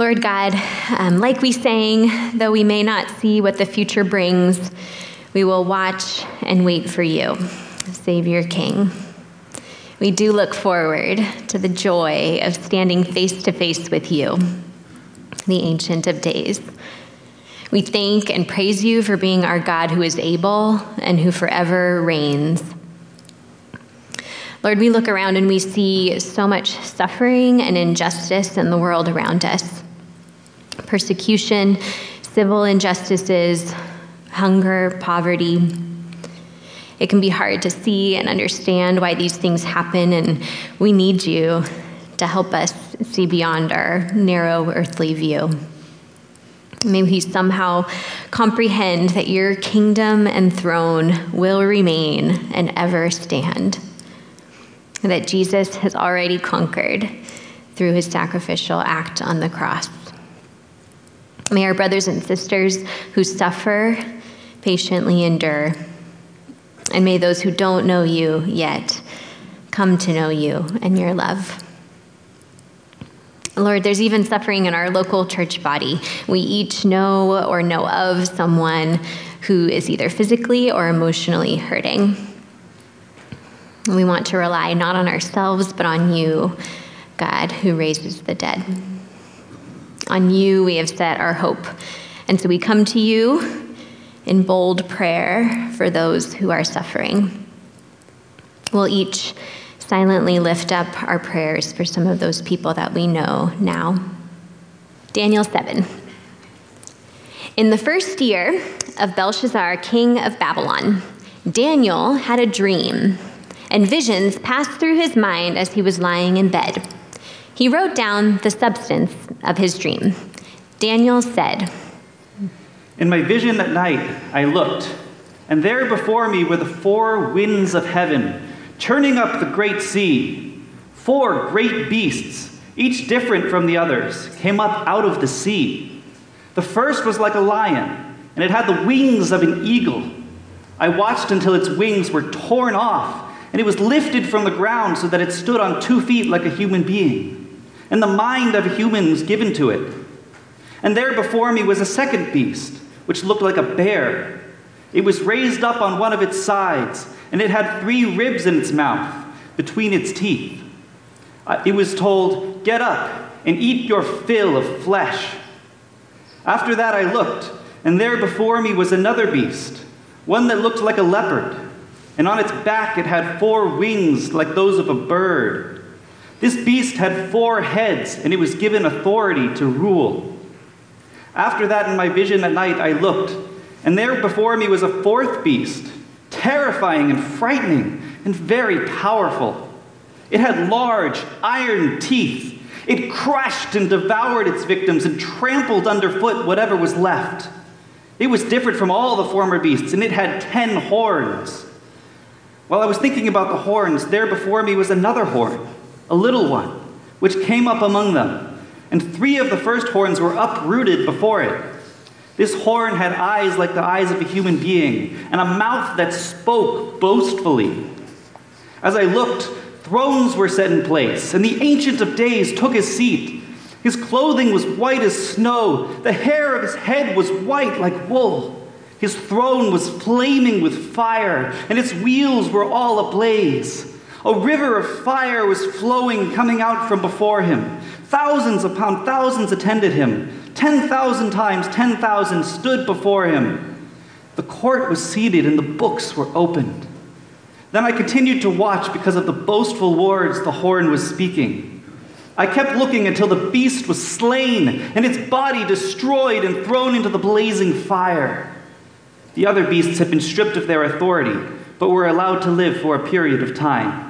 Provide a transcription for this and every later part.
Lord God, um, like we sang, though we may not see what the future brings, we will watch and wait for you, Savior King. We do look forward to the joy of standing face to face with you, the Ancient of Days. We thank and praise you for being our God who is able and who forever reigns. Lord, we look around and we see so much suffering and injustice in the world around us persecution, civil injustices, hunger, poverty. It can be hard to see and understand why these things happen, and we need you to help us see beyond our narrow earthly view. May we somehow comprehend that your kingdom and throne will remain and ever stand, that Jesus has already conquered through his sacrificial act on the cross. May our brothers and sisters who suffer patiently endure. And may those who don't know you yet come to know you and your love. Lord, there's even suffering in our local church body. We each know or know of someone who is either physically or emotionally hurting. We want to rely not on ourselves, but on you, God, who raises the dead. On you we have set our hope. And so we come to you in bold prayer for those who are suffering. We'll each silently lift up our prayers for some of those people that we know now. Daniel 7. In the first year of Belshazzar, king of Babylon, Daniel had a dream, and visions passed through his mind as he was lying in bed. He wrote down the substance of his dream. Daniel said, In my vision at night, I looked, and there before me were the four winds of heaven, churning up the great sea. Four great beasts, each different from the others, came up out of the sea. The first was like a lion, and it had the wings of an eagle. I watched until its wings were torn off, and it was lifted from the ground so that it stood on two feet like a human being and the mind of humans given to it. And there before me was a second beast, which looked like a bear. It was raised up on one of its sides, and it had three ribs in its mouth, between its teeth. It was told, Get up and eat your fill of flesh. After that I looked, and there before me was another beast, one that looked like a leopard, and on its back it had four wings like those of a bird. This beast had four heads, and it was given authority to rule. After that, in my vision at night, I looked, and there before me was a fourth beast, terrifying and frightening and very powerful. It had large iron teeth. It crushed and devoured its victims and trampled underfoot whatever was left. It was different from all the former beasts, and it had ten horns. While I was thinking about the horns, there before me was another horn a little one, which came up among them. And three of the first horns were uprooted before it. This horn had eyes like the eyes of a human being, and a mouth that spoke boastfully. As I looked, thrones were set in place, and the Ancient of Days took his seat. His clothing was white as snow, the hair of his head was white like wool. His throne was flaming with fire, and its wheels were all ablaze. A river of fire was flowing, coming out from before him. Thousands upon thousands attended him. 10,000 times 10,000 stood before him. The court was seated and the books were opened. Then I continued to watch because of the boastful words the horn was speaking. I kept looking until the beast was slain and its body destroyed and thrown into the blazing fire. The other beasts had been stripped of their authority, but were allowed to live for a period of time.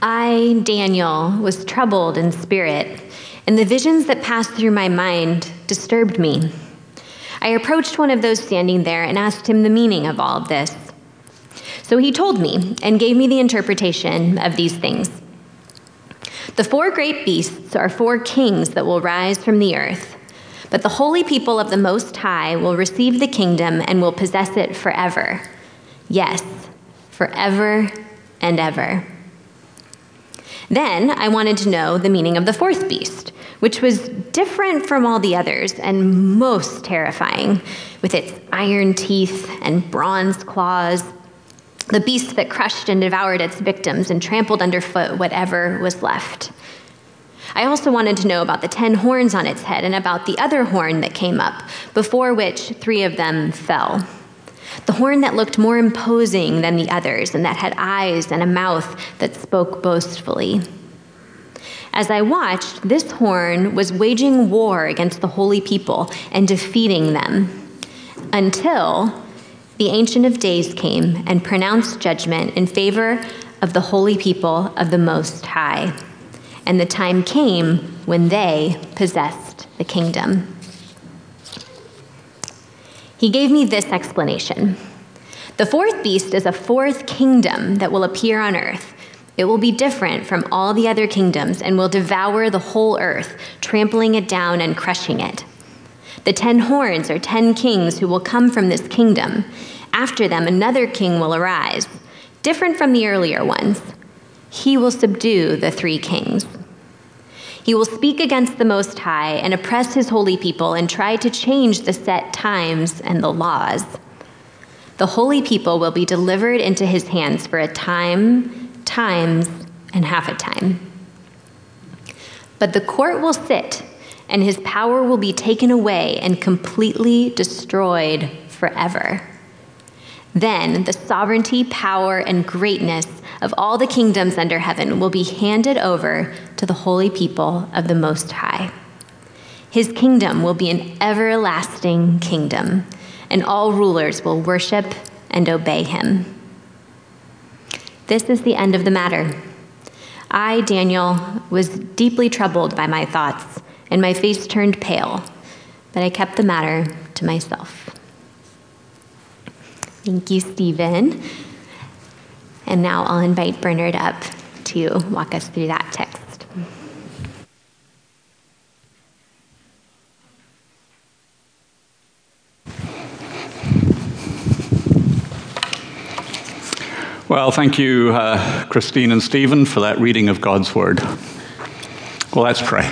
I, Daniel, was troubled in spirit and the visions that passed through my mind disturbed me. I approached one of those standing there and asked him the meaning of all of this. So he told me and gave me the interpretation of these things. The four great beasts are four kings that will rise from the earth, but the holy people of the Most High will receive the kingdom and will possess it forever. Yes, forever and ever. Then I wanted to know the meaning of the fourth beast, which was different from all the others and most terrifying, with its iron teeth and bronze claws, the beast that crushed and devoured its victims and trampled underfoot whatever was left. I also wanted to know about the ten horns on its head and about the other horn that came up, before which three of them fell. The horn that looked more imposing than the others and that had eyes and a mouth that spoke boastfully. As I watched, this horn was waging war against the holy people and defeating them until the Ancient of Days came and pronounced judgment in favor of the holy people of the Most High. And the time came when they possessed the kingdom. He gave me this explanation The fourth beast is a fourth kingdom that will appear on earth. It will be different from all the other kingdoms and will devour the whole earth, trampling it down and crushing it. The ten horns are ten kings who will come from this kingdom. After them, another king will arise, different from the earlier ones. He will subdue the three kings. He will speak against the Most High and oppress his holy people and try to change the set times and the laws. The holy people will be delivered into his hands for a time times and half a time. But the court will sit, and his power will be taken away and completely destroyed forever. Then the sovereignty, power, and greatness of all the kingdoms under heaven will be handed over to the holy people of the Most High. His kingdom will be an everlasting kingdom, and all rulers will worship and obey him. This is the end of the matter. I, Daniel, was deeply troubled by my thoughts, and my face turned pale, but I kept the matter to myself. Thank you, Stephen. And now I'll invite Bernard up to walk us through that text. Well, thank you, uh, Christine and Stephen, for that reading of God's Word. Well, let's pray.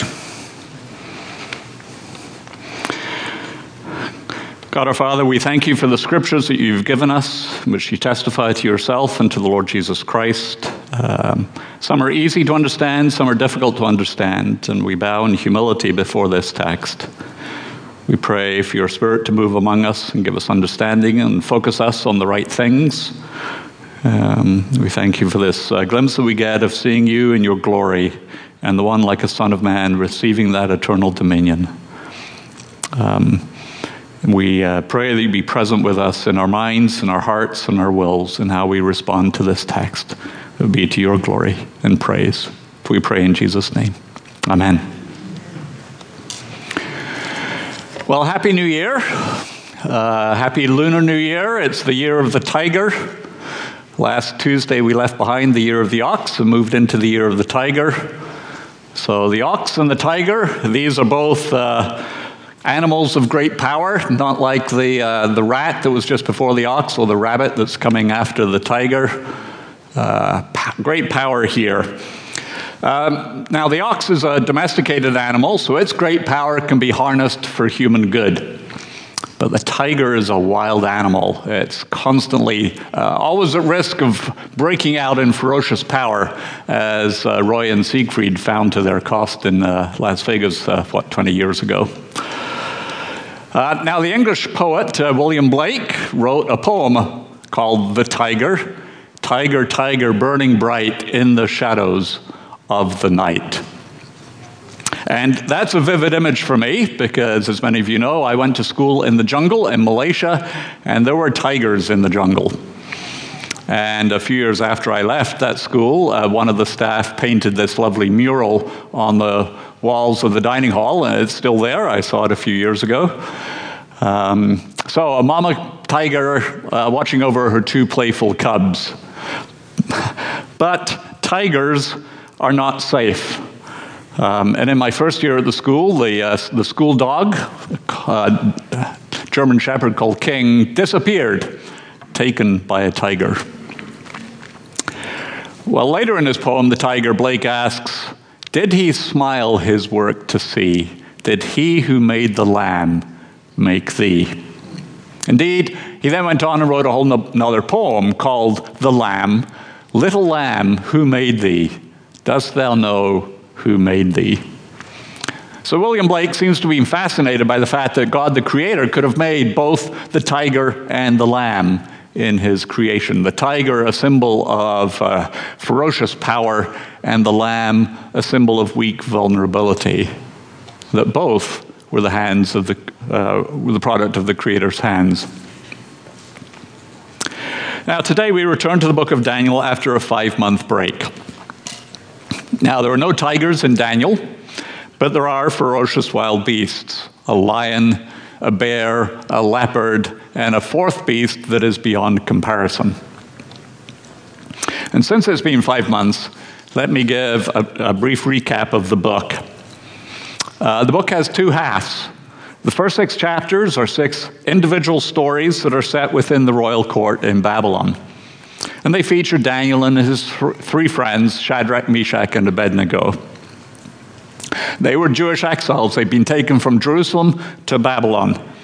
God our Father, we thank you for the scriptures that you've given us, which you testify to yourself and to the Lord Jesus Christ. Um, some are easy to understand, some are difficult to understand, and we bow in humility before this text. We pray for your Spirit to move among us and give us understanding and focus us on the right things. Um, we thank you for this uh, glimpse that we get of seeing you in your glory and the one like a Son of Man receiving that eternal dominion. Um, we uh, pray that you be present with us in our minds, in our hearts, and our wills, and how we respond to this text. It will be to your glory and praise. We pray in Jesus' name. Amen. Well, Happy New Year. Uh, happy Lunar New Year. It's the year of the tiger. Last Tuesday, we left behind the year of the ox and moved into the year of the tiger. So, the ox and the tiger, these are both uh, animals of great power, not like the, uh, the rat that was just before the ox or the rabbit that's coming after the tiger. Uh, great power here. Um, now, the ox is a domesticated animal, so its great power can be harnessed for human good. But the tiger is a wild animal. It's constantly, uh, always at risk of breaking out in ferocious power, as uh, Roy and Siegfried found to their cost in uh, Las Vegas, uh, what, 20 years ago. Uh, now, the English poet uh, William Blake wrote a poem called The Tiger Tiger, Tiger, burning bright in the shadows of the night. And that's a vivid image for me because, as many of you know, I went to school in the jungle in Malaysia, and there were tigers in the jungle. And a few years after I left that school, uh, one of the staff painted this lovely mural on the walls of the dining hall, and it's still there. I saw it a few years ago. Um, so, a mama tiger uh, watching over her two playful cubs. but tigers are not safe. Um, and in my first year at the school, the, uh, the school dog, uh, German Shepherd called King, disappeared, taken by a tiger. Well, later in his poem, The Tiger, Blake asks, Did he smile his work to see? Did he who made the lamb make thee? Indeed, he then went on and wrote a whole another poem called The Lamb. Little lamb, who made thee? Dost thou know who made thee? So William Blake seems to be fascinated by the fact that God the Creator could have made both the tiger and the lamb in his creation. The tiger, a symbol of uh, ferocious power, and the lamb, a symbol of weak vulnerability. That both were the hands of the, uh, the product of the Creator's hands. Now, today we return to the book of Daniel after a five month break. Now, there are no tigers in Daniel, but there are ferocious wild beasts a lion, a bear, a leopard, and a fourth beast that is beyond comparison. And since it's been five months, let me give a, a brief recap of the book. Uh, the book has two halves. The first six chapters are six individual stories that are set within the royal court in Babylon. And they feature Daniel and his th- three friends, Shadrach, Meshach, and Abednego. They were Jewish exiles. They'd been taken from Jerusalem to Babylon.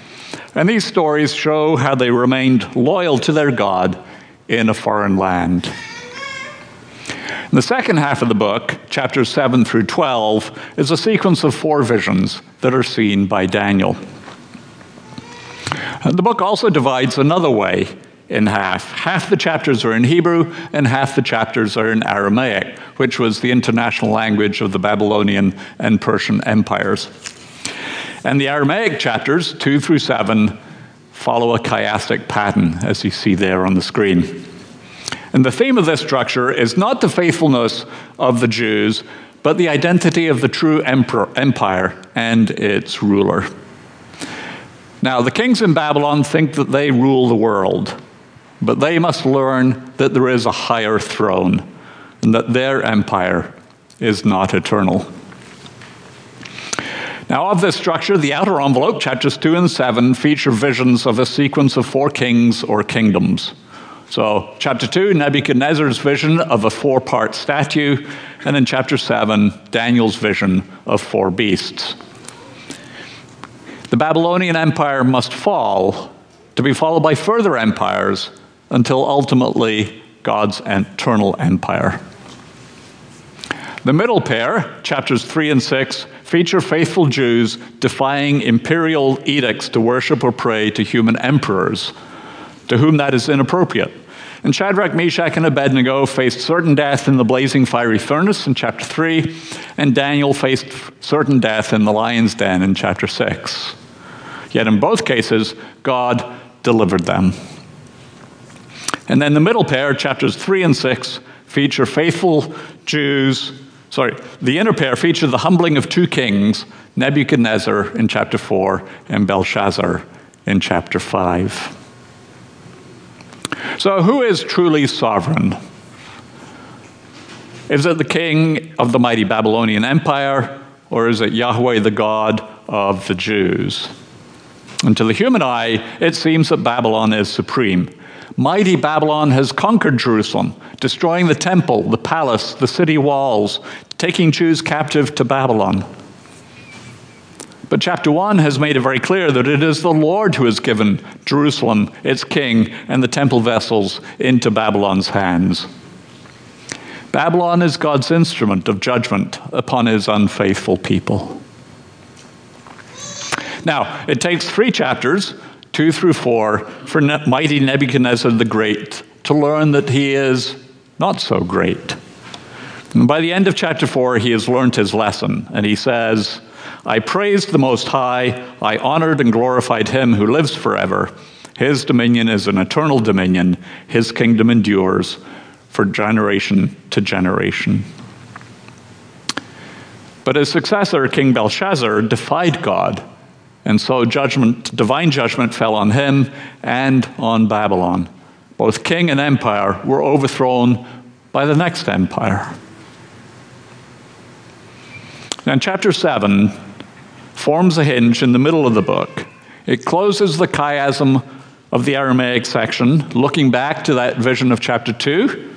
And these stories show how they remained loyal to their God in a foreign land. In the second half of the book, chapters 7 through 12, is a sequence of four visions that are seen by Daniel. The book also divides another way in half. Half the chapters are in Hebrew, and half the chapters are in Aramaic, which was the international language of the Babylonian and Persian empires. And the Aramaic chapters, 2 through 7, follow a chiastic pattern, as you see there on the screen. And the theme of this structure is not the faithfulness of the Jews, but the identity of the true emperor, empire and its ruler. Now, the kings in Babylon think that they rule the world, but they must learn that there is a higher throne and that their empire is not eternal. Now, of this structure, the outer envelope, chapters 2 and 7, feature visions of a sequence of four kings or kingdoms. So, chapter 2, Nebuchadnezzar's vision of a four part statue, and in chapter 7, Daniel's vision of four beasts. The Babylonian Empire must fall to be followed by further empires until ultimately God's eternal empire. The middle pair, chapters 3 and 6, feature faithful Jews defying imperial edicts to worship or pray to human emperors, to whom that is inappropriate. And Shadrach, Meshach, and Abednego faced certain death in the blazing fiery furnace in chapter 3, and Daniel faced certain death in the lion's den in chapter 6. Yet in both cases, God delivered them. And then the middle pair, chapters 3 and 6, feature faithful Jews sorry, the inner pair feature the humbling of two kings, Nebuchadnezzar in chapter 4 and Belshazzar in chapter 5. So, who is truly sovereign? Is it the king of the mighty Babylonian Empire, or is it Yahweh, the God of the Jews? And to the human eye, it seems that Babylon is supreme. Mighty Babylon has conquered Jerusalem, destroying the temple, the palace, the city walls, taking Jews captive to Babylon. But chapter 1 has made it very clear that it is the Lord who has given Jerusalem, its king, and the temple vessels into Babylon's hands. Babylon is God's instrument of judgment upon his unfaithful people. Now, it takes three chapters 2 through 4, for mighty Nebuchadnezzar the Great to learn that he is not so great. And by the end of chapter 4, he has learned his lesson, and he says, I praised the Most High, I honored and glorified him who lives forever. His dominion is an eternal dominion, his kingdom endures for generation to generation. But his successor, King Belshazzar, defied God, and so judgment, divine judgment fell on him and on Babylon. Both king and empire were overthrown by the next empire. Now, chapter 7 forms a hinge in the middle of the book. It closes the chiasm of the Aramaic section, looking back to that vision of chapter 2,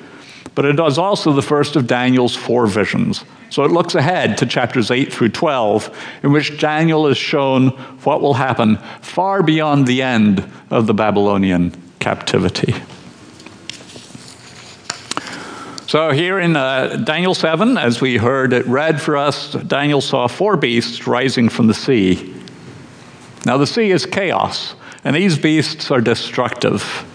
but it does also the first of Daniel's four visions. So it looks ahead to chapters 8 through 12, in which Daniel is shown what will happen far beyond the end of the Babylonian captivity. So, here in uh, Daniel 7, as we heard it read for us, Daniel saw four beasts rising from the sea. Now, the sea is chaos, and these beasts are destructive.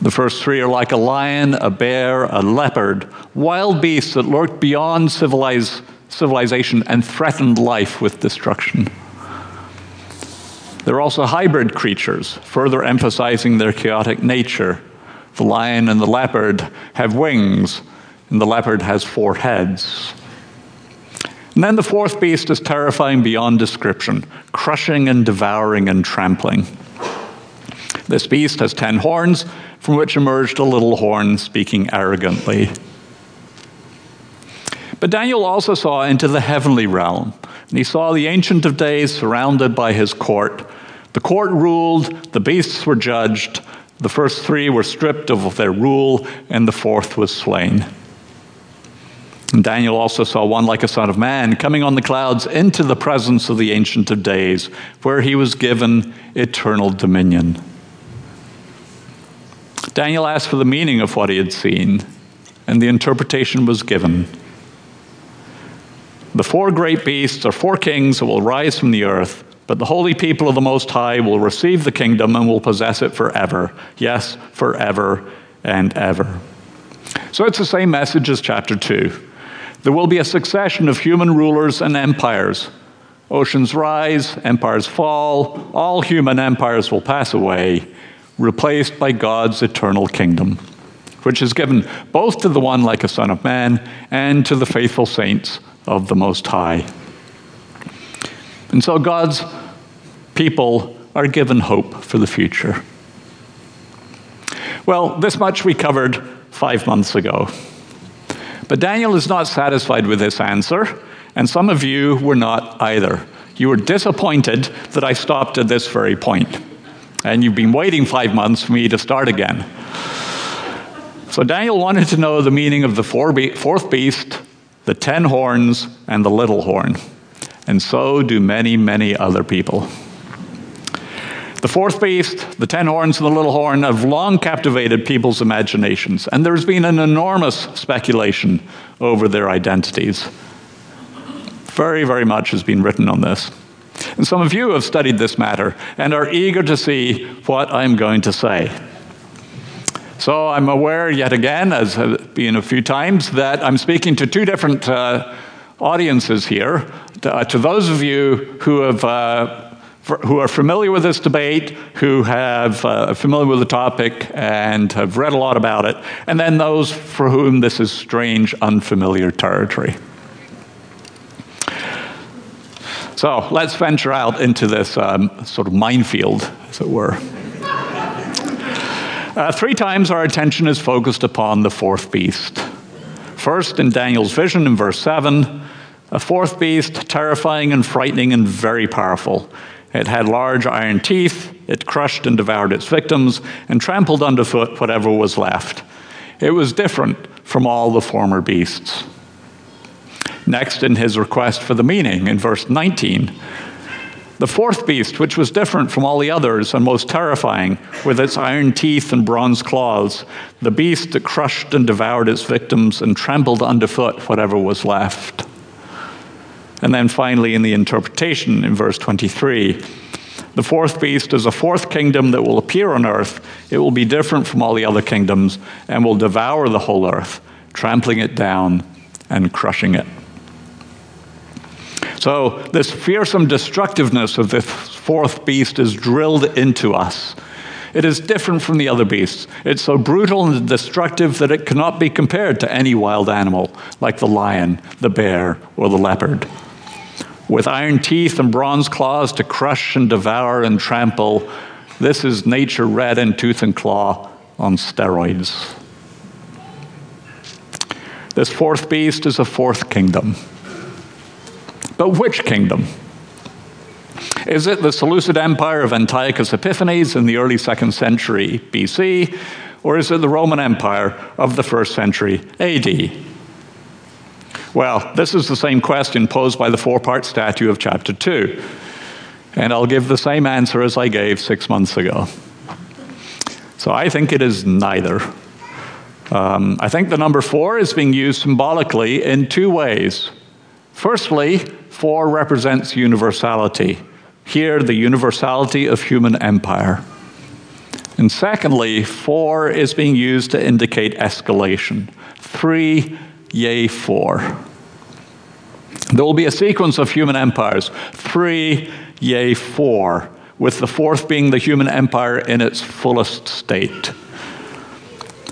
The first three are like a lion, a bear, a leopard, wild beasts that lurk beyond civilization and threatened life with destruction. They're also hybrid creatures, further emphasizing their chaotic nature. The lion and the leopard have wings, and the leopard has four heads. And then the fourth beast is terrifying beyond description, crushing and devouring and trampling. This beast has ten horns, from which emerged a little horn speaking arrogantly. But Daniel also saw into the heavenly realm, and he saw the Ancient of Days surrounded by his court. The court ruled, the beasts were judged, the first three were stripped of their rule, and the fourth was slain. And Daniel also saw one like a son of man coming on the clouds into the presence of the Ancient of Days, where he was given eternal dominion. Daniel asked for the meaning of what he had seen, and the interpretation was given. The four great beasts are four kings that will rise from the earth, but the holy people of the Most High will receive the kingdom and will possess it forever. Yes, forever and ever. So it's the same message as chapter 2. There will be a succession of human rulers and empires. Oceans rise, empires fall, all human empires will pass away, replaced by God's eternal kingdom, which is given both to the one like a son of man and to the faithful saints of the Most High. And so God's people are given hope for the future. Well, this much we covered five months ago. But Daniel is not satisfied with this answer, and some of you were not either. You were disappointed that I stopped at this very point, and you've been waiting five months for me to start again. So Daniel wanted to know the meaning of the fourth beast, the ten horns, and the little horn. And so do many, many other people. The fourth beast, the ten horns, and the little horn have long captivated people's imaginations, and there's been an enormous speculation over their identities. Very, very much has been written on this. And some of you have studied this matter and are eager to see what I'm going to say. So I'm aware yet again, as has been a few times, that I'm speaking to two different uh, audiences here. To, uh, to, those of you who have uh, who are familiar with this debate, who have uh, familiar with the topic and have read a lot about it, and then those for whom this is strange, unfamiliar territory. So let's venture out into this um, sort of minefield, as it were. Uh, three times our attention is focused upon the fourth beast. First, in Daniel's vision in verse 7, a fourth beast, terrifying and frightening and very powerful. It had large iron teeth, it crushed and devoured its victims, and trampled underfoot whatever was left. It was different from all the former beasts. Next, in his request for the meaning, in verse 19, the fourth beast, which was different from all the others and most terrifying, with its iron teeth and bronze claws, the beast that crushed and devoured its victims and trampled underfoot whatever was left. And then finally, in the interpretation in verse 23, the fourth beast is a fourth kingdom that will appear on earth. It will be different from all the other kingdoms and will devour the whole earth, trampling it down and crushing it. So, this fearsome destructiveness of this fourth beast is drilled into us. It is different from the other beasts. It's so brutal and destructive that it cannot be compared to any wild animal, like the lion, the bear, or the leopard. with iron teeth and bronze claws to crush and devour and trample. This is nature red in tooth and claw on steroids. This fourth beast is a fourth kingdom. But which kingdom? Is it the Seleucid Empire of Antiochus Epiphanes in the early second century BC, or is it the Roman Empire of the first century AD? Well, this is the same question posed by the four part statue of chapter 2. And I'll give the same answer as I gave six months ago. So I think it is neither. Um, I think the number four is being used symbolically in two ways. Firstly, four represents universality. Here, the universality of human empire. And secondly, four is being used to indicate escalation. Three, yay, four. There will be a sequence of human empires. Three, yay, four, with the fourth being the human empire in its fullest state.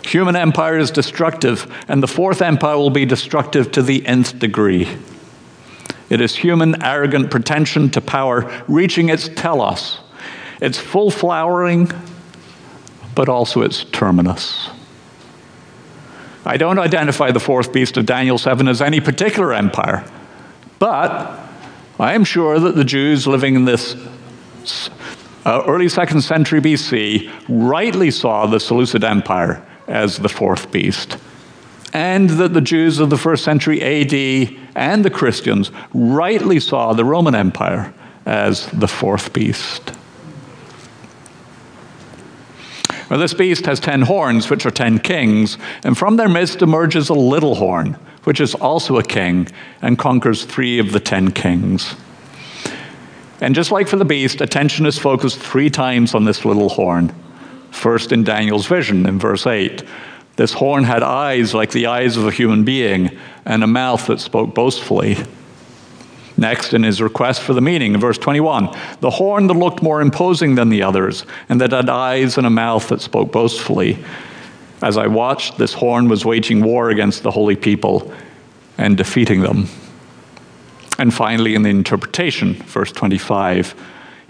Human empire is destructive, and the fourth empire will be destructive to the nth degree. It is human arrogant pretension to power reaching its telos, its full flowering, but also its terminus. I don't identify the fourth beast of Daniel 7 as any particular empire, but I am sure that the Jews living in this uh, early second century BC rightly saw the Seleucid Empire as the fourth beast. And that the Jews of the first century AD and the Christians rightly saw the Roman Empire as the fourth beast. Well, this beast has ten horns, which are ten kings, and from their midst emerges a little horn, which is also a king, and conquers three of the ten kings. And just like for the beast, attention is focused three times on this little horn. First in Daniel's vision in verse 8. This horn had eyes like the eyes of a human being and a mouth that spoke boastfully. Next, in his request for the meaning, in verse 21, the horn that looked more imposing than the others, and that had eyes and a mouth that spoke boastfully. As I watched, this horn was waging war against the holy people and defeating them. And finally, in the interpretation, verse 25,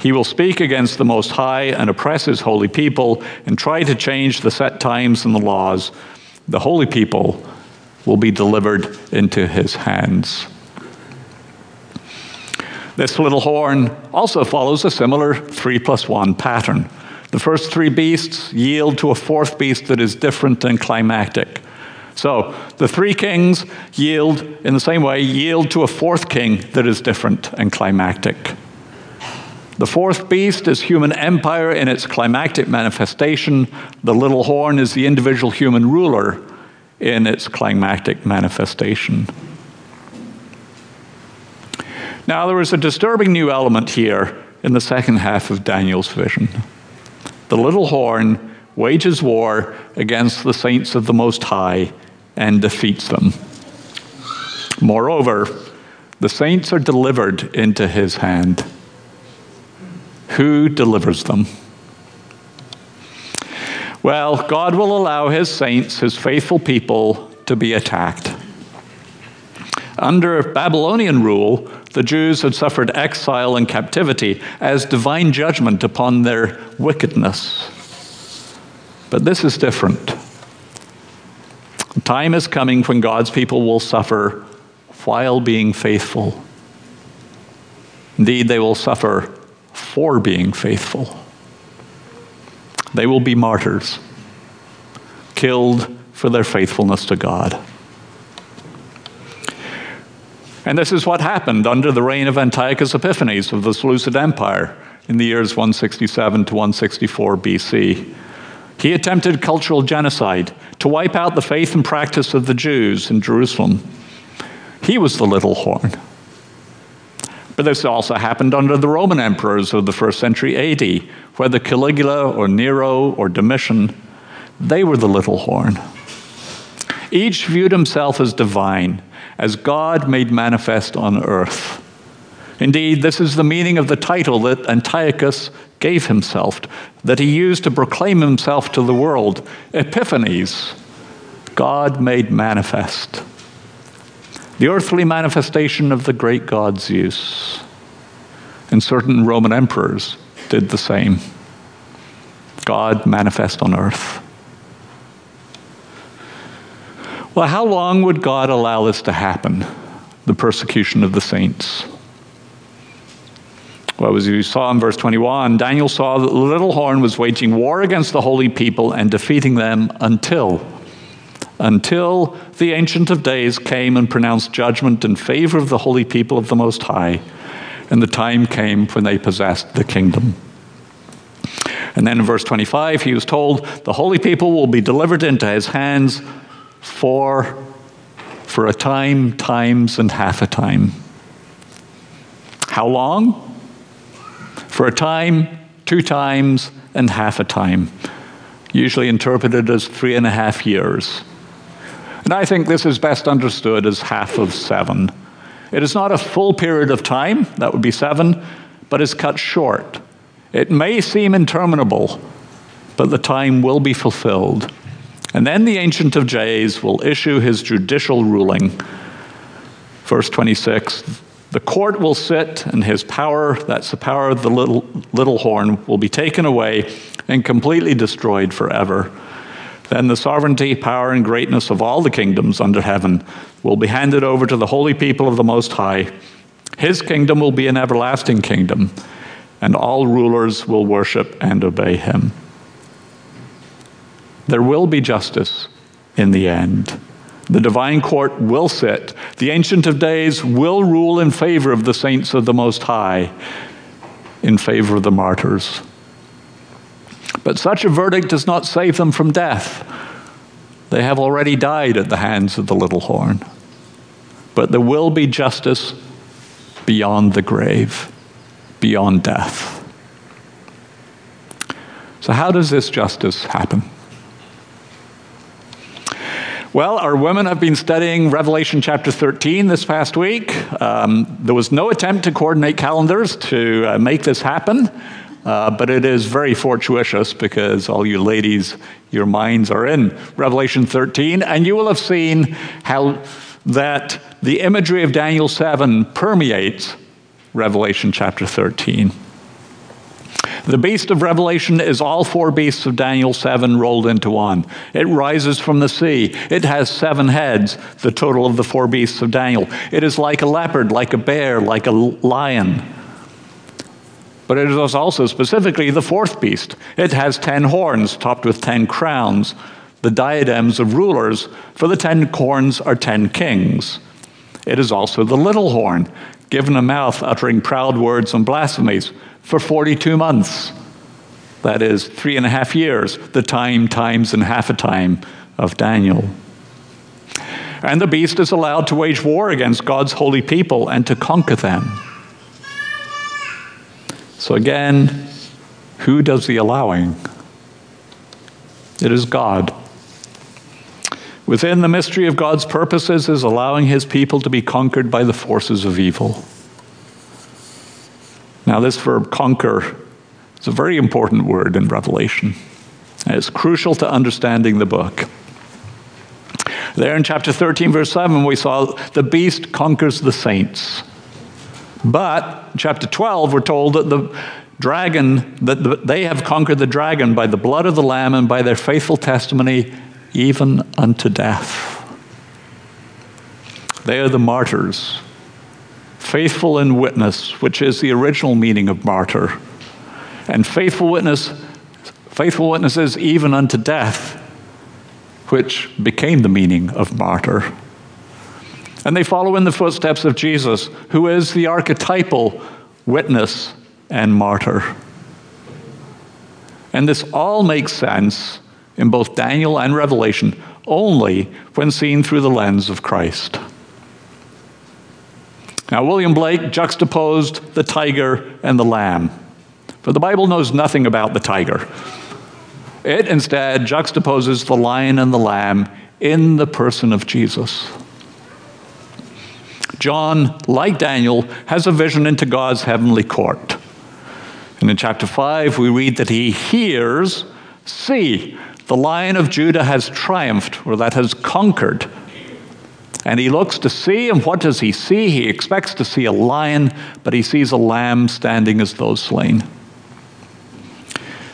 he will speak against the Most High and oppress his holy people and try to change the set times and the laws. The holy people will be delivered into his hands. This little horn also follows a similar three plus one pattern. The first three beasts yield to a fourth beast that is different and climactic. So the three kings yield, in the same way, yield to a fourth king that is different and climactic. The fourth beast is human empire in its climactic manifestation. The little horn is the individual human ruler in its climactic manifestation. Now, there is a disturbing new element here in the second half of Daniel's vision. The little horn wages war against the saints of the Most High and defeats them. Moreover, the saints are delivered into his hand. Who delivers them? Well, God will allow his saints, his faithful people, to be attacked. Under Babylonian rule, the Jews had suffered exile and captivity as divine judgment upon their wickedness. But this is different. Time is coming when God's people will suffer while being faithful. Indeed, they will suffer for being faithful. They will be martyrs, killed for their faithfulness to God. And this is what happened under the reign of Antiochus Epiphanes of the Seleucid Empire in the years 167 to 164 BC. He attempted cultural genocide to wipe out the faith and practice of the Jews in Jerusalem. He was the little horn. But this also happened under the Roman emperors of the first century AD, whether Caligula or Nero or Domitian, they were the little horn. Each viewed himself as divine as God made manifest on earth. Indeed, this is the meaning of the title that Antiochus gave himself, that he used to proclaim himself to the world Epiphanes, God made manifest. The earthly manifestation of the great god Zeus. And certain Roman emperors did the same. God manifest on earth. Well, how long would God allow this to happen, the persecution of the saints? Well, as you saw in verse 21, Daniel saw that the little horn was waging war against the holy people and defeating them until, until the Ancient of Days came and pronounced judgment in favor of the holy people of the Most High, and the time came when they possessed the kingdom. And then in verse 25, he was told, The holy people will be delivered into his hands for, for a time, times, and half a time. How long? For a time, two times, and half a time, usually interpreted as three and a half years. And I think this is best understood as half of seven. It is not a full period of time, that would be seven, but is cut short. It may seem interminable, but the time will be fulfilled. And then the Ancient of Days will issue his judicial ruling. Verse 26 The court will sit, and his power, that's the power of the little, little horn, will be taken away and completely destroyed forever. Then the sovereignty, power, and greatness of all the kingdoms under heaven will be handed over to the holy people of the Most High. His kingdom will be an everlasting kingdom, and all rulers will worship and obey him. There will be justice in the end. The divine court will sit. The Ancient of Days will rule in favor of the saints of the Most High, in favor of the martyrs. But such a verdict does not save them from death. They have already died at the hands of the little horn. But there will be justice beyond the grave, beyond death. So, how does this justice happen? Well, our women have been studying Revelation chapter 13 this past week. Um, there was no attempt to coordinate calendars to uh, make this happen, uh, but it is very fortuitous because all you ladies, your minds are in Revelation 13, and you will have seen how that the imagery of Daniel 7 permeates Revelation chapter 13. The beast of Revelation is all four beasts of Daniel 7 rolled into one. It rises from the sea. It has seven heads, the total of the four beasts of Daniel. It is like a leopard, like a bear, like a lion. But it is also specifically the fourth beast. It has ten horns, topped with ten crowns, the diadems of rulers, for the ten horns are ten kings. It is also the little horn, given a mouth uttering proud words and blasphemies for 42 months. That is three and a half years, the time, times, and half a time of Daniel. And the beast is allowed to wage war against God's holy people and to conquer them. So again, who does the allowing? It is God. Within the mystery of God's purposes is allowing his people to be conquered by the forces of evil. Now, this verb conquer is a very important word in Revelation. It's crucial to understanding the book. There in chapter 13, verse 7, we saw the beast conquers the saints. But in chapter 12, we're told that the dragon, that they have conquered the dragon by the blood of the Lamb and by their faithful testimony, even unto death. They are the martyrs faithful in witness, which is the original meaning of martyr, and faithful witness, faithful witnesses even unto death, which became the meaning of martyr. And they follow in the footsteps of Jesus, who is the archetypal witness and martyr. And this all makes sense in both Daniel and Revelation only when seen through the lens of Christ. Now, William Blake juxtaposed the tiger and the lamb. but the Bible knows nothing about the tiger. It instead juxtaposes the lion and the lamb in the person of Jesus. John, like Daniel, has a vision into God's heavenly court. And in chapter 5, we read that he hears, See, the lion of Judah has triumphed, or that has conquered. And he looks to see, and what does he see? He expects to see a lion, but he sees a lamb standing as though slain.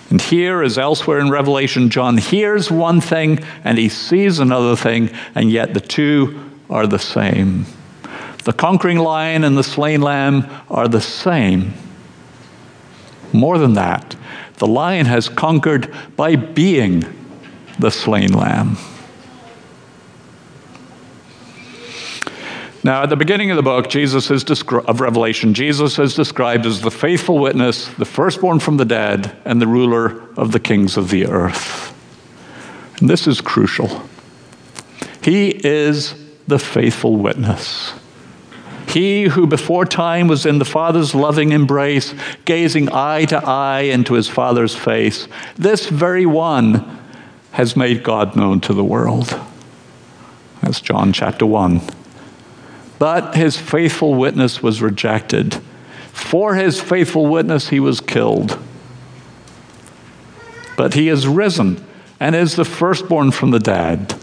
And here, as elsewhere in Revelation, John hears one thing and he sees another thing, and yet the two are the same. The conquering lion and the slain lamb are the same. More than that, the lion has conquered by being the slain lamb. Now, at the beginning of the book, Jesus is descri- of Revelation, Jesus is described as the faithful witness, the firstborn from the dead, and the ruler of the kings of the earth. And this is crucial. He is the faithful witness. He who before time was in the Father's loving embrace, gazing eye to eye into his Father's face, this very one has made God known to the world. That's John chapter 1. But his faithful witness was rejected. For his faithful witness, he was killed. But he is risen and is the firstborn from the dead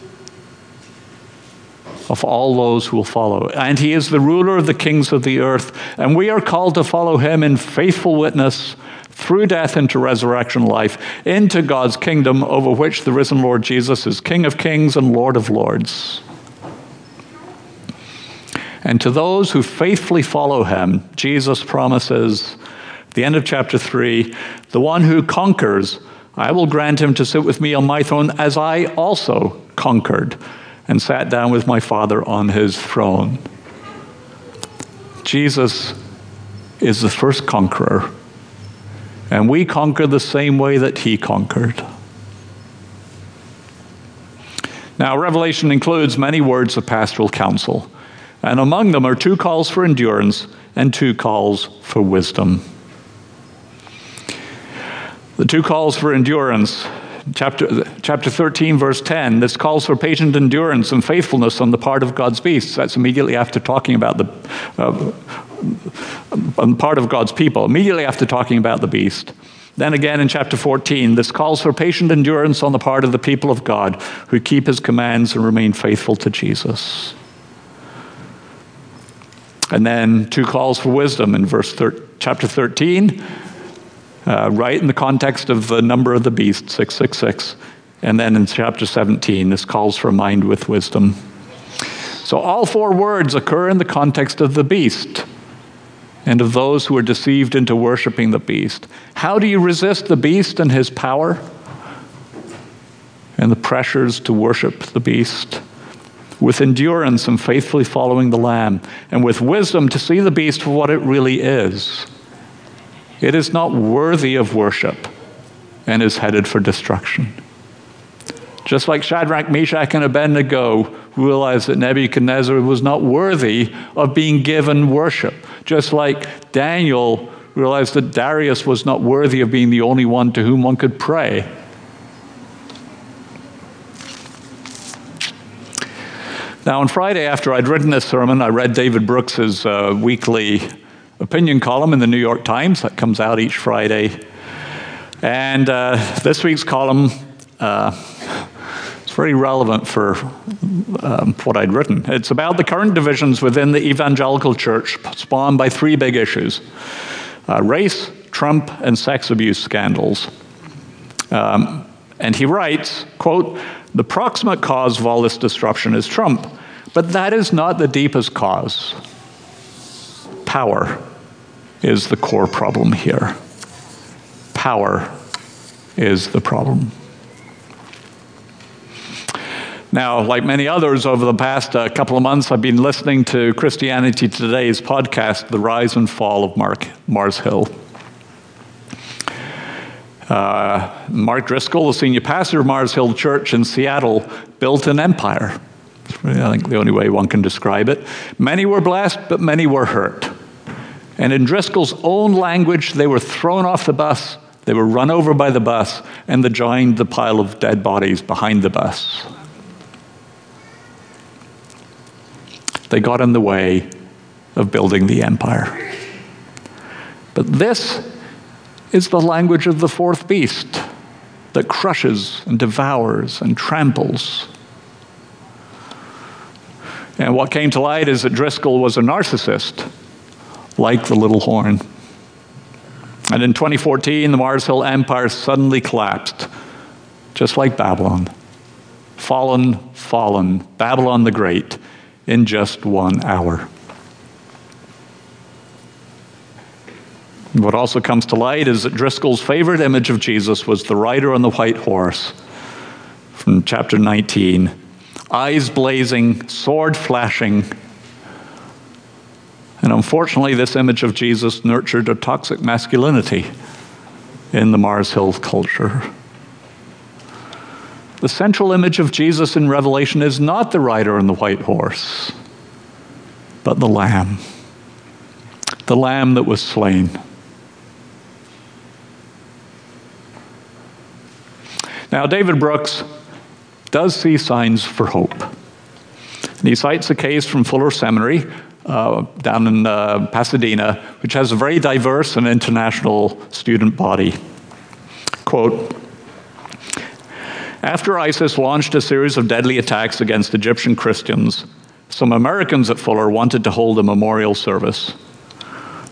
of all those who will follow. And he is the ruler of the kings of the earth. And we are called to follow him in faithful witness through death into resurrection life, into God's kingdom over which the risen Lord Jesus is King of kings and Lord of lords. And to those who faithfully follow him, Jesus promises, the end of chapter 3, the one who conquers, I will grant him to sit with me on my throne as I also conquered and sat down with my Father on his throne. Jesus is the first conqueror, and we conquer the same way that he conquered. Now, Revelation includes many words of pastoral counsel. And among them are two calls for endurance and two calls for wisdom. The two calls for endurance, chapter, chapter 13, verse 10, this calls for patient endurance and faithfulness on the part of God's beasts. That's immediately after talking about the uh, part of God's people, immediately after talking about the beast. Then again in chapter 14, this calls for patient endurance on the part of the people of God who keep his commands and remain faithful to Jesus. And then two calls for wisdom in verse thir- chapter 13, uh, right in the context of the number of the beast, 666. And then in chapter 17, this calls for mind with wisdom. So all four words occur in the context of the beast and of those who are deceived into worshiping the beast. How do you resist the beast and his power and the pressures to worship the beast? with endurance and faithfully following the Lamb, and with wisdom to see the beast for what it really is. It is not worthy of worship and is headed for destruction. Just like Shadrach, Meshach, and Abednego realized that Nebuchadnezzar was not worthy of being given worship. Just like Daniel realized that Darius was not worthy of being the only one to whom one could pray. Now, on Friday, after I'd written this sermon, I read David Brooks's uh, weekly opinion column in the New York Times that comes out each Friday. And uh, this week's column uh, is very relevant for um, what I'd written. It's about the current divisions within the evangelical church spawned by three big issues uh, race, Trump, and sex abuse scandals. Um, and he writes, quote, the proximate cause of all this disruption is Trump, but that is not the deepest cause. Power is the core problem here. Power is the problem. Now, like many others over the past uh, couple of months, I've been listening to Christianity Today's podcast, The Rise and Fall of Mark, Mars Hill. Uh, Mark Driscoll, the senior pastor of Mars Hill Church in Seattle, built an empire. Really, I think the only way one can describe it. Many were blessed, but many were hurt. And in Driscoll's own language, they were thrown off the bus, they were run over by the bus, and they joined the pile of dead bodies behind the bus. They got in the way of building the empire. But this is the language of the fourth beast that crushes and devours and tramples. And what came to light is that Driscoll was a narcissist, like the little horn. And in 2014, the Mars Hill Empire suddenly collapsed, just like Babylon. Fallen, fallen, Babylon the Great, in just one hour. What also comes to light is that Driscoll's favorite image of Jesus was the rider on the white horse from chapter 19. Eyes blazing, sword flashing. And unfortunately, this image of Jesus nurtured a toxic masculinity in the Mars Hill culture. The central image of Jesus in Revelation is not the rider on the white horse, but the Lamb. The Lamb that was slain. Now, David Brooks does see signs for hope. And he cites a case from Fuller Seminary uh, down in uh, Pasadena, which has a very diverse and international student body. Quote After ISIS launched a series of deadly attacks against Egyptian Christians, some Americans at Fuller wanted to hold a memorial service.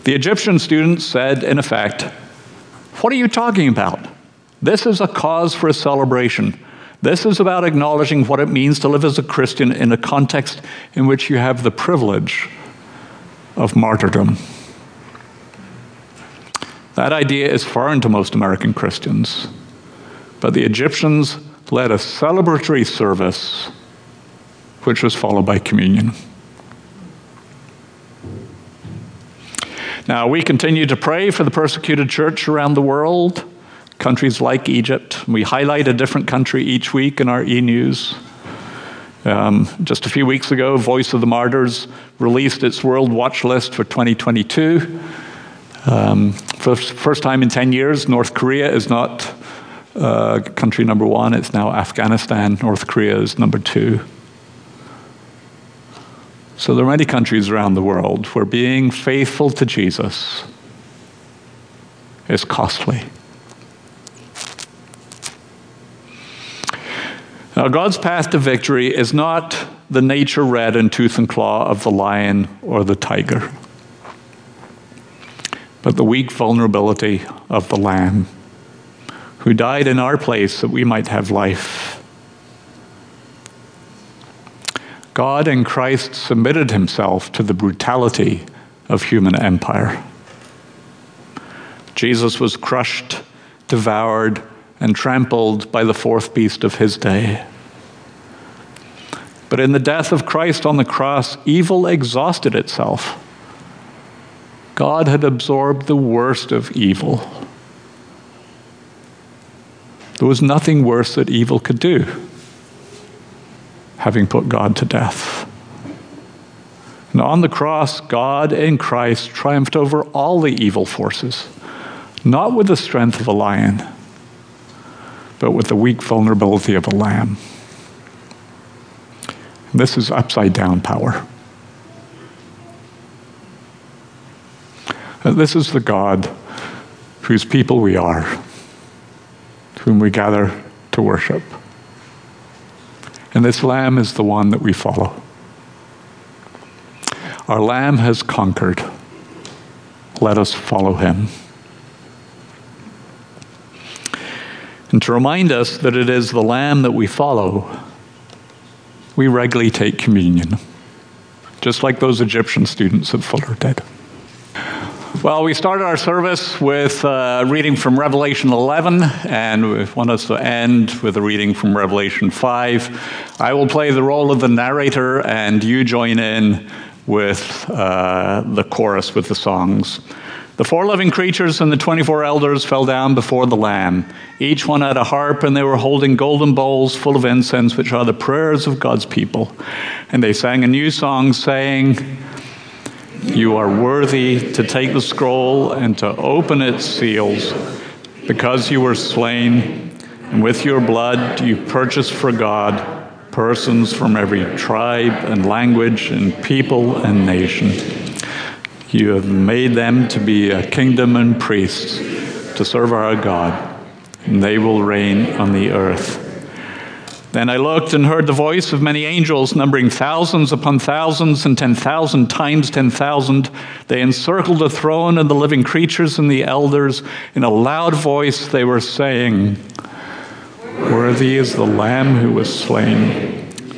The Egyptian students said, in effect, What are you talking about? This is a cause for a celebration. This is about acknowledging what it means to live as a Christian in a context in which you have the privilege of martyrdom. That idea is foreign to most American Christians. But the Egyptians led a celebratory service, which was followed by communion. Now, we continue to pray for the persecuted church around the world countries like Egypt. We highlight a different country each week in our e news. Um, just a few weeks ago, Voice of the Martyrs released its World Watch List for 2022. Um, for the first time in 10 years, North Korea is not uh, country number one, it's now Afghanistan. North Korea is number two. So there are many countries around the world where being faithful to Jesus is costly. Now, God's path to victory is not the nature red and tooth and claw of the lion or the tiger, but the weak vulnerability of the lamb who died in our place that we might have life. God in Christ submitted himself to the brutality of human empire. Jesus was crushed, devoured, and trampled by the fourth beast of his day. But in the death of Christ on the cross, evil exhausted itself. God had absorbed the worst of evil. There was nothing worse that evil could do, having put God to death. And on the cross, God in Christ triumphed over all the evil forces, not with the strength of a lion but with the weak vulnerability of a lamb. This is upside down power. Uh, this is the God whose people we are, whom we gather to worship. And this lamb is the one that we follow. Our lamb has conquered. Let us follow him. And to remind us that it is the Lamb that we follow, we regularly take communion, just like those Egyptian students at Fuller did. Well, we started our service with a uh, reading from Revelation 11, and we want us to end with a reading from Revelation 5. I will play the role of the narrator, and you join in with uh, the chorus with the songs. The four living creatures and the 24 elders fell down before the Lamb. Each one had a harp, and they were holding golden bowls full of incense, which are the prayers of God's people. And they sang a new song, saying, You are worthy to take the scroll and to open its seals, because you were slain, and with your blood you purchased for God persons from every tribe and language and people and nation. You have made them to be a kingdom and priests to serve our God, and they will reign on the earth. Then I looked and heard the voice of many angels, numbering thousands upon thousands and 10,000 times 10,000. They encircled the throne and the living creatures and the elders. In a loud voice, they were saying, Worthy is the Lamb who was slain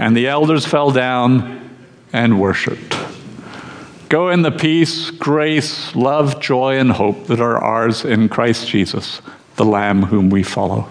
And the elders fell down and worshiped. Go in the peace, grace, love, joy, and hope that are ours in Christ Jesus, the Lamb whom we follow.